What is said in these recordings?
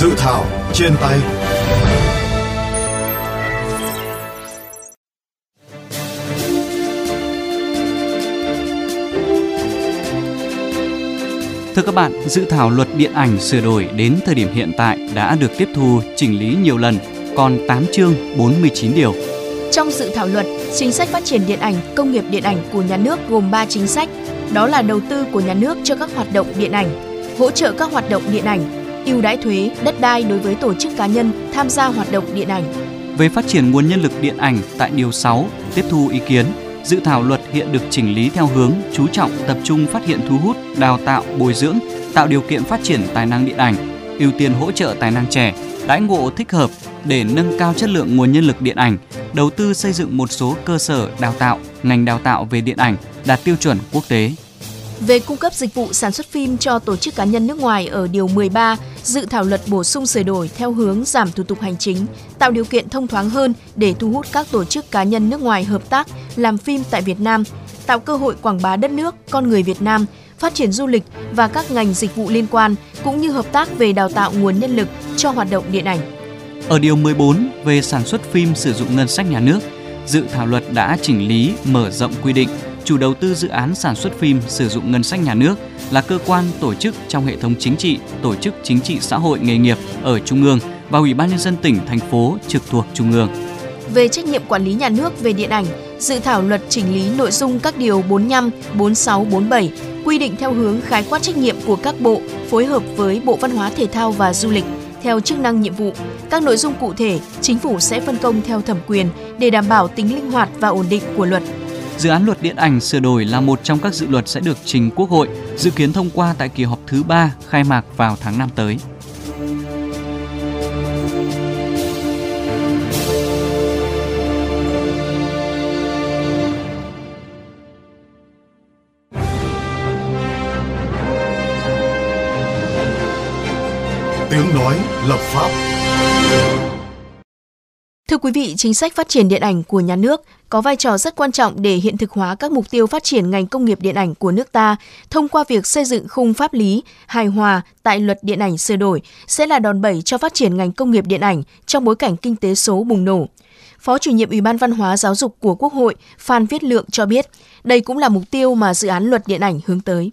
Dự thảo trên tay Thưa các bạn, dự thảo luật điện ảnh sửa đổi đến thời điểm hiện tại đã được tiếp thu, chỉnh lý nhiều lần, còn 8 chương 49 điều. Trong dự thảo luật, chính sách phát triển điện ảnh, công nghiệp điện ảnh của nhà nước gồm 3 chính sách, đó là đầu tư của nhà nước cho các hoạt động điện ảnh, hỗ trợ các hoạt động điện ảnh, ưu đãi thuế, đất đai đối với tổ chức cá nhân tham gia hoạt động điện ảnh. Về phát triển nguồn nhân lực điện ảnh tại điều 6, tiếp thu ý kiến, dự thảo luật hiện được chỉnh lý theo hướng chú trọng tập trung phát hiện thu hút, đào tạo, bồi dưỡng, tạo điều kiện phát triển tài năng điện ảnh, ưu tiên hỗ trợ tài năng trẻ, đãi ngộ thích hợp để nâng cao chất lượng nguồn nhân lực điện ảnh, đầu tư xây dựng một số cơ sở đào tạo, ngành đào tạo về điện ảnh đạt tiêu chuẩn quốc tế. Về cung cấp dịch vụ sản xuất phim cho tổ chức cá nhân nước ngoài ở Điều 13, dự thảo luật bổ sung sửa đổi theo hướng giảm thủ tục hành chính, tạo điều kiện thông thoáng hơn để thu hút các tổ chức cá nhân nước ngoài hợp tác làm phim tại Việt Nam, tạo cơ hội quảng bá đất nước, con người Việt Nam, phát triển du lịch và các ngành dịch vụ liên quan, cũng như hợp tác về đào tạo nguồn nhân lực cho hoạt động điện ảnh. Ở điều 14 về sản xuất phim sử dụng ngân sách nhà nước, dự thảo luật đã chỉnh lý mở rộng quy định chủ đầu tư dự án sản xuất phim sử dụng ngân sách nhà nước là cơ quan tổ chức trong hệ thống chính trị, tổ chức chính trị xã hội nghề nghiệp ở trung ương và ủy ban nhân dân tỉnh thành phố trực thuộc trung ương. Về trách nhiệm quản lý nhà nước về điện ảnh, dự thảo luật chỉnh lý nội dung các điều 45, 46, 47 quy định theo hướng khái quát trách nhiệm của các bộ phối hợp với Bộ Văn hóa Thể thao và Du lịch theo chức năng nhiệm vụ. Các nội dung cụ thể, chính phủ sẽ phân công theo thẩm quyền để đảm bảo tính linh hoạt và ổn định của luật. Dự án luật điện ảnh sửa đổi là một trong các dự luật sẽ được trình Quốc hội, dự kiến thông qua tại kỳ họp thứ 3 khai mạc vào tháng 5 tới. Tiếng nói lập pháp Thưa quý vị, chính sách phát triển điện ảnh của nhà nước có vai trò rất quan trọng để hiện thực hóa các mục tiêu phát triển ngành công nghiệp điện ảnh của nước ta thông qua việc xây dựng khung pháp lý hài hòa tại luật điện ảnh sửa đổi sẽ là đòn bẩy cho phát triển ngành công nghiệp điện ảnh trong bối cảnh kinh tế số bùng nổ. Phó chủ nhiệm Ủy ban Văn hóa Giáo dục của Quốc hội Phan Viết Lượng cho biết, đây cũng là mục tiêu mà dự án luật điện ảnh hướng tới.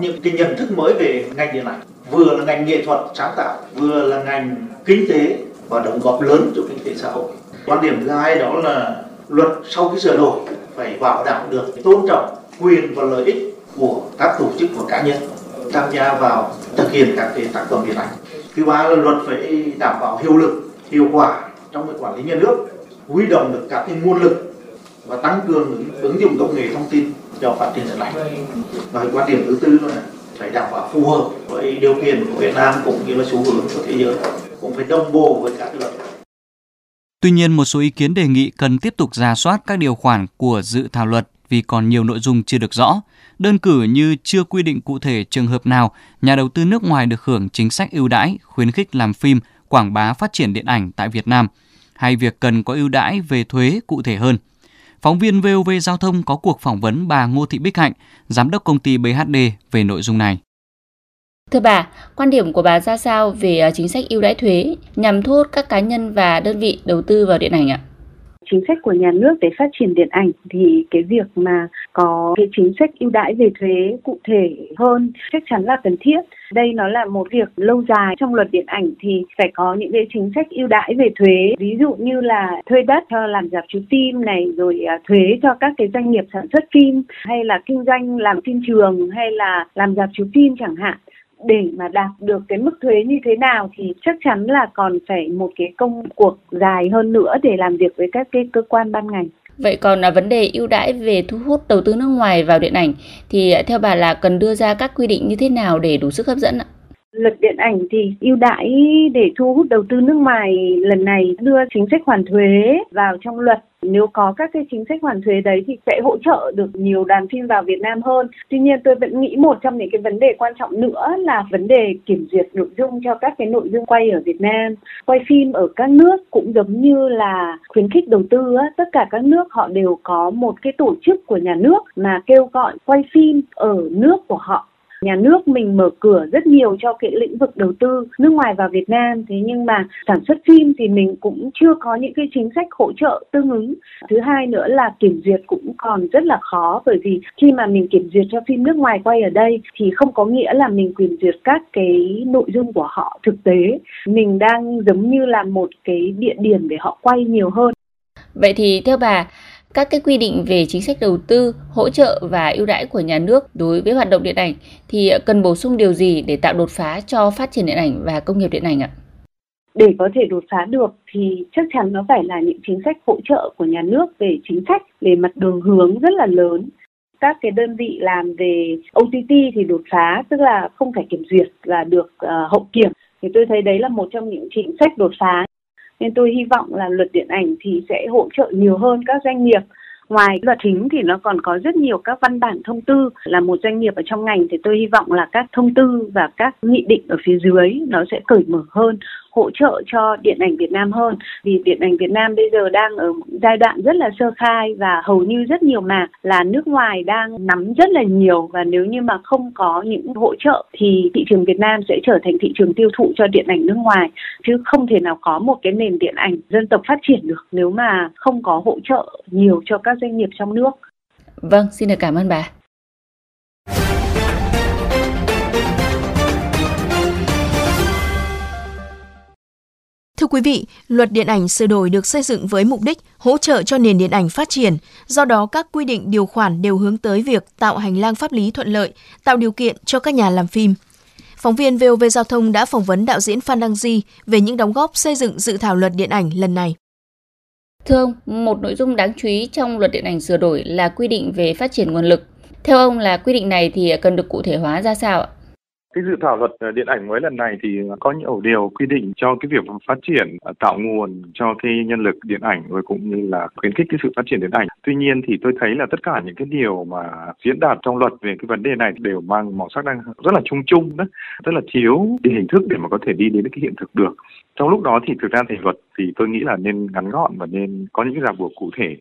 Những cái nhận thức mới về ngành điện ảnh vừa là ngành nghệ thuật sáng tạo, vừa là ngành kinh tế và đóng góp lớn cho kinh tế xã hội. Quan điểm thứ hai đó là luật sau khi sửa đổi phải bảo đảm được tôn trọng quyền và lợi ích của các tổ chức và cá nhân tham gia vào thực hiện các cái tác phẩm điện ảnh. Thứ ba là luật phải đảm bảo hiệu lực, hiệu quả trong việc quản lý nhà nước, huy động được các cái nguồn lực và tăng cường ứng dụng công nghệ thông tin cho phát triển điện ảnh. Và quan điểm thứ tư là phải đảm bảo phù hợp với điều kiện của Việt Nam cũng như là xu hướng của thế giới cũng phải đồng bộ với các luật. Tuy nhiên, một số ý kiến đề nghị cần tiếp tục ra soát các điều khoản của dự thảo luật vì còn nhiều nội dung chưa được rõ. Đơn cử như chưa quy định cụ thể trường hợp nào nhà đầu tư nước ngoài được hưởng chính sách ưu đãi, khuyến khích làm phim, quảng bá phát triển điện ảnh tại Việt Nam, hay việc cần có ưu đãi về thuế cụ thể hơn. Phóng viên VOV Giao thông có cuộc phỏng vấn bà Ngô Thị Bích Hạnh, giám đốc công ty BHD về nội dung này. Thưa bà, quan điểm của bà ra sao về à, chính sách ưu đãi thuế nhằm thu hút các cá nhân và đơn vị đầu tư vào điện ảnh ạ? chính sách của nhà nước để phát triển điện ảnh thì cái việc mà có cái chính sách ưu đãi về thuế cụ thể hơn chắc chắn là cần thiết. Đây nó là một việc lâu dài trong luật điện ảnh thì phải có những cái chính sách ưu đãi về thuế, ví dụ như là thuê đất cho làm dạp chiếu phim này rồi à, thuế cho các cái doanh nghiệp sản xuất phim hay là kinh doanh làm phim trường hay là làm dạp chiếu phim chẳng hạn để mà đạt được cái mức thuế như thế nào thì chắc chắn là còn phải một cái công cuộc dài hơn nữa để làm việc với các cái cơ quan ban ngành. Vậy còn là vấn đề ưu đãi về thu hút đầu tư nước ngoài vào điện ảnh thì à, theo bà là cần đưa ra các quy định như thế nào để đủ sức hấp dẫn ạ? Luật điện ảnh thì ưu đãi để thu hút đầu tư nước ngoài lần này đưa chính sách hoàn thuế vào trong luật nếu có các cái chính sách hoàn thuế đấy thì sẽ hỗ trợ được nhiều đoàn phim vào Việt Nam hơn. Tuy nhiên tôi vẫn nghĩ một trong những cái vấn đề quan trọng nữa là vấn đề kiểm duyệt nội dung cho các cái nội dung quay ở Việt Nam. Quay phim ở các nước cũng giống như là khuyến khích đầu tư á, tất cả các nước họ đều có một cái tổ chức của nhà nước mà kêu gọi quay phim ở nước của họ Nhà nước mình mở cửa rất nhiều cho cái lĩnh vực đầu tư nước ngoài vào Việt Nam, thế nhưng mà sản xuất phim thì mình cũng chưa có những cái chính sách hỗ trợ tương ứng. Thứ hai nữa là kiểm duyệt cũng còn rất là khó bởi vì khi mà mình kiểm duyệt cho phim nước ngoài quay ở đây thì không có nghĩa là mình kiểm duyệt các cái nội dung của họ thực tế. Mình đang giống như là một cái địa điểm để họ quay nhiều hơn. Vậy thì theo bà, các cái quy định về chính sách đầu tư, hỗ trợ và ưu đãi của nhà nước đối với hoạt động điện ảnh thì cần bổ sung điều gì để tạo đột phá cho phát triển điện ảnh và công nghiệp điện ảnh ạ? Để có thể đột phá được thì chắc chắn nó phải là những chính sách hỗ trợ của nhà nước về chính sách về mặt đường hướng rất là lớn các cái đơn vị làm về OTT thì đột phá tức là không phải kiểm duyệt và được uh, hậu kiểm thì tôi thấy đấy là một trong những chính sách đột phá nên tôi hy vọng là luật điện ảnh thì sẽ hỗ trợ nhiều hơn các doanh nghiệp. Ngoài luật chính thì nó còn có rất nhiều các văn bản thông tư là một doanh nghiệp ở trong ngành. Thì tôi hy vọng là các thông tư và các nghị định ở phía dưới nó sẽ cởi mở hơn hỗ trợ cho điện ảnh Việt Nam hơn vì điện ảnh Việt Nam bây giờ đang ở giai đoạn rất là sơ khai và hầu như rất nhiều mà là nước ngoài đang nắm rất là nhiều và nếu như mà không có những hỗ trợ thì thị trường Việt Nam sẽ trở thành thị trường tiêu thụ cho điện ảnh nước ngoài chứ không thể nào có một cái nền điện ảnh dân tộc phát triển được nếu mà không có hỗ trợ nhiều cho các doanh nghiệp trong nước. Vâng, xin được cảm ơn bà. Thưa quý vị, luật điện ảnh sửa đổi được xây dựng với mục đích hỗ trợ cho nền điện ảnh phát triển, do đó các quy định điều khoản đều hướng tới việc tạo hành lang pháp lý thuận lợi, tạo điều kiện cho các nhà làm phim. Phóng viên VOV Giao thông đã phỏng vấn đạo diễn Phan Đăng Di về những đóng góp xây dựng dự thảo luật điện ảnh lần này. Thưa ông, một nội dung đáng chú ý trong luật điện ảnh sửa đổi là quy định về phát triển nguồn lực. Theo ông là quy định này thì cần được cụ thể hóa ra sao ạ? Cái dự thảo luật ờ, điện ảnh mới lần này thì có nhiều điều quy định cho cái việc phát triển ờ, tạo nguồn cho cái nhân lực điện ảnh rồi cũng như là khuyến khích cái sự phát triển điện ảnh. Tuy nhiên thì tôi thấy là tất cả những cái điều mà diễn đạt trong luật về cái vấn đề này đều mang màu sắc đang rất là chung chung đó, rất là thiếu cái hình thức để mà có thể đi đến cái hiện thực được. Trong lúc đó thì thực ra thì luật thì tôi nghĩ là nên ngắn gọn và nên có những cái ràng buộc cụ thể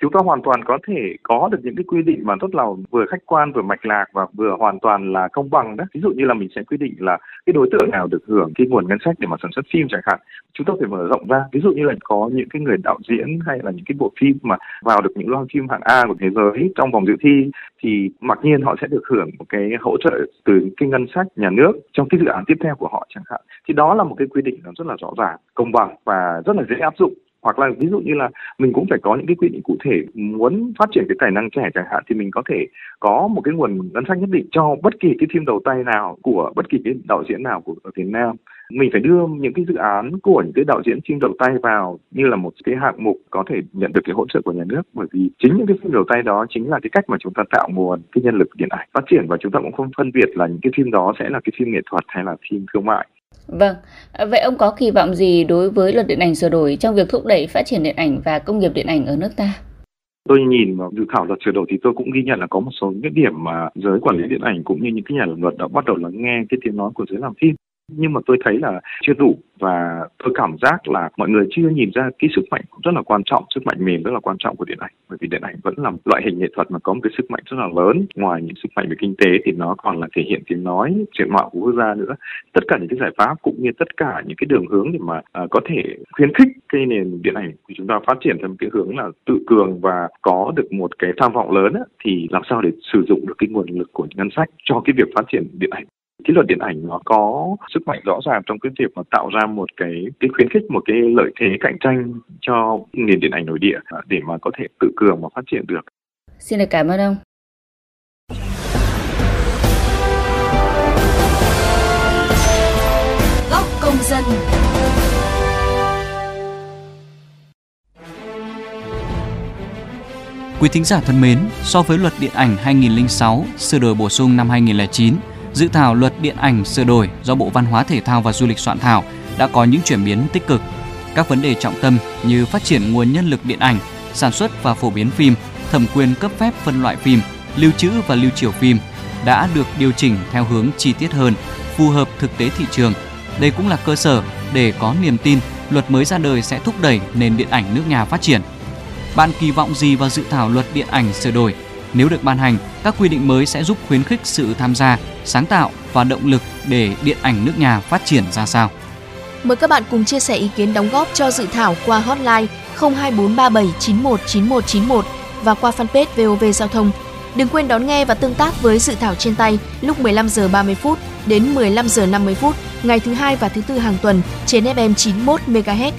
chúng ta hoàn toàn có thể có được những cái quy định mà tốt là vừa khách quan, vừa mạch lạc và vừa hoàn toàn là công bằng đó. Ví dụ như là mình sẽ quy định là cái đối tượng nào được hưởng cái nguồn ngân sách để mà sản xuất phim chẳng hạn, chúng ta phải mở rộng ra. Ví dụ như là có những cái người đạo diễn hay là những cái bộ phim mà vào được những loan phim hạng A của thế giới trong vòng dự thi thì mặc nhiên họ sẽ được hưởng một cái hỗ trợ từ cái ngân sách nhà nước trong cái dự án tiếp theo của họ chẳng hạn. Thì đó là một cái quy định nó rất là rõ ràng, công bằng và rất là dễ áp dụng hoặc là ví dụ như là mình cũng phải có những cái quy định cụ thể muốn phát triển cái tài năng trẻ chẳng hạn, thì mình có thể có một cái nguồn ngân sách nhất định cho bất kỳ cái phim đầu tay nào của bất kỳ cái đạo diễn nào của ở Việt Nam. Mình phải đưa những cái dự án của những cái đạo diễn phim đầu tay vào như là một cái hạng mục có thể nhận được cái hỗ trợ của nhà nước. Bởi vì chính những cái phim đầu tay đó chính là cái cách mà chúng ta tạo nguồn cái nhân lực điện ảnh phát triển và chúng ta cũng không phân biệt là những cái phim đó sẽ là cái phim nghệ thuật hay là phim thương mại. Vâng, vậy ông có kỳ vọng gì đối với luật điện ảnh sửa đổi trong việc thúc đẩy phát triển điện ảnh và công nghiệp điện ảnh ở nước ta? Tôi nhìn vào dự thảo luật sửa đổi thì tôi cũng ghi nhận là có một số những điểm mà giới quản lý điện ảnh cũng như những cái nhà làm luật đã bắt đầu lắng nghe cái tiếng nói của giới làm phim nhưng mà tôi thấy là chưa đủ và tôi cảm giác là mọi người chưa nhìn ra cái sức mạnh rất là quan trọng sức mạnh mềm rất là quan trọng của điện ảnh. Bởi vì điện ảnh vẫn là loại hình nghệ thuật mà có một cái sức mạnh rất là lớn. Ngoài những sức mạnh về kinh tế thì nó còn là thể hiện tiếng nói diện mạo của quốc gia nữa. Tất cả những cái giải pháp cũng như tất cả những cái đường hướng để mà uh, có thể khuyến khích cái nền điện ảnh của chúng ta phát triển theo một cái hướng là tự cường và có được một cái tham vọng lớn á, thì làm sao để sử dụng được cái nguồn lực của ngân sách cho cái việc phát triển điện ảnh? Cái luật điện ảnh nó có sức mạnh rõ ràng trong cái việc mà tạo ra một cái cái khuyến khích một cái lợi thế cạnh tranh cho nền điện ảnh nội địa để mà có thể tự cường và phát triển được. Xin được cảm ơn ông. Góc công dân. Quý thính giả thân mến, so với luật điện ảnh 2006 sửa đổi bổ sung năm 2009 dự thảo luật điện ảnh sửa đổi do Bộ Văn hóa Thể thao và Du lịch soạn thảo đã có những chuyển biến tích cực. Các vấn đề trọng tâm như phát triển nguồn nhân lực điện ảnh, sản xuất và phổ biến phim, thẩm quyền cấp phép phân loại phim, lưu trữ và lưu chiếu phim đã được điều chỉnh theo hướng chi tiết hơn, phù hợp thực tế thị trường. Đây cũng là cơ sở để có niềm tin luật mới ra đời sẽ thúc đẩy nền điện ảnh nước nhà phát triển. Bạn kỳ vọng gì vào dự thảo luật điện ảnh sửa đổi? Nếu được ban hành, các quy định mới sẽ giúp khuyến khích sự tham gia, sáng tạo và động lực để điện ảnh nước nhà phát triển ra sao. Mời các bạn cùng chia sẻ ý kiến đóng góp cho dự thảo qua hotline 02437919191 và qua fanpage VOV Giao thông. Đừng quên đón nghe và tương tác với dự thảo trên tay lúc 15 giờ 30 phút đến 15 giờ 50 phút ngày thứ hai và thứ tư hàng tuần trên FM 91 MHz,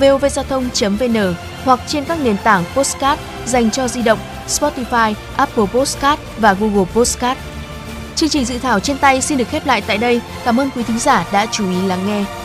vovgiao thông.vn hoặc trên các nền tảng postcard dành cho di động Spotify, Apple Postcard và Google Postcard. Chương trình dự thảo trên tay xin được khép lại tại đây. Cảm ơn quý thính giả đã chú ý lắng nghe.